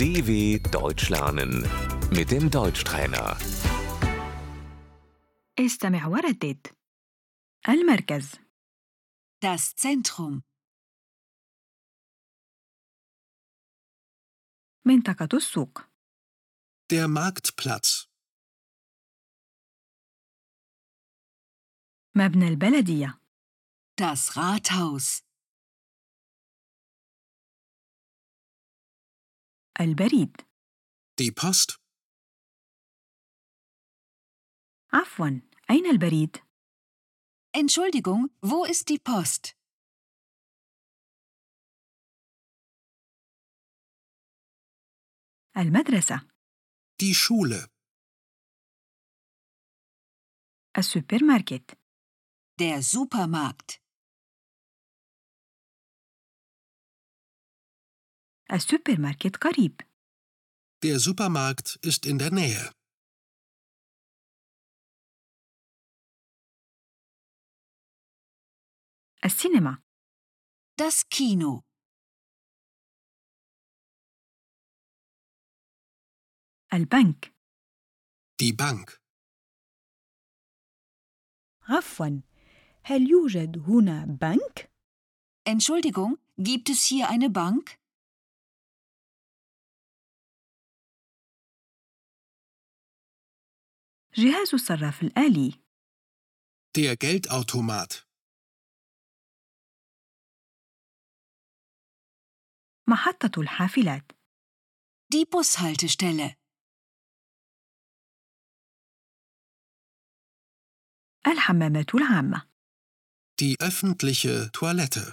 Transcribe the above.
DW Deutsch lernen mit dem Deutschtrainer. استمع وردد المركز Das Zentrum. منطقة السوق Der Marktplatz. مبنى البلدية Das Rathaus. البريد Die Post. عفوا أين البريد؟ Entschuldigung, wo ist die Post? المدرسة Die Schule. السوبر ماركت Der Supermarkt. السوبر ماركت قريب Der Supermarkt ist in der Nähe. السينما Das Kino. البنك Die Bank. عفوا هل يوجد هنا بنك؟ Entschuldigung, gibt es hier eine Bank? جهاز الصراف الآلي Der Geldautomat. محطة الحافلات Die Bushaltestelle. الحمامات العامة Die öffentliche Toilette.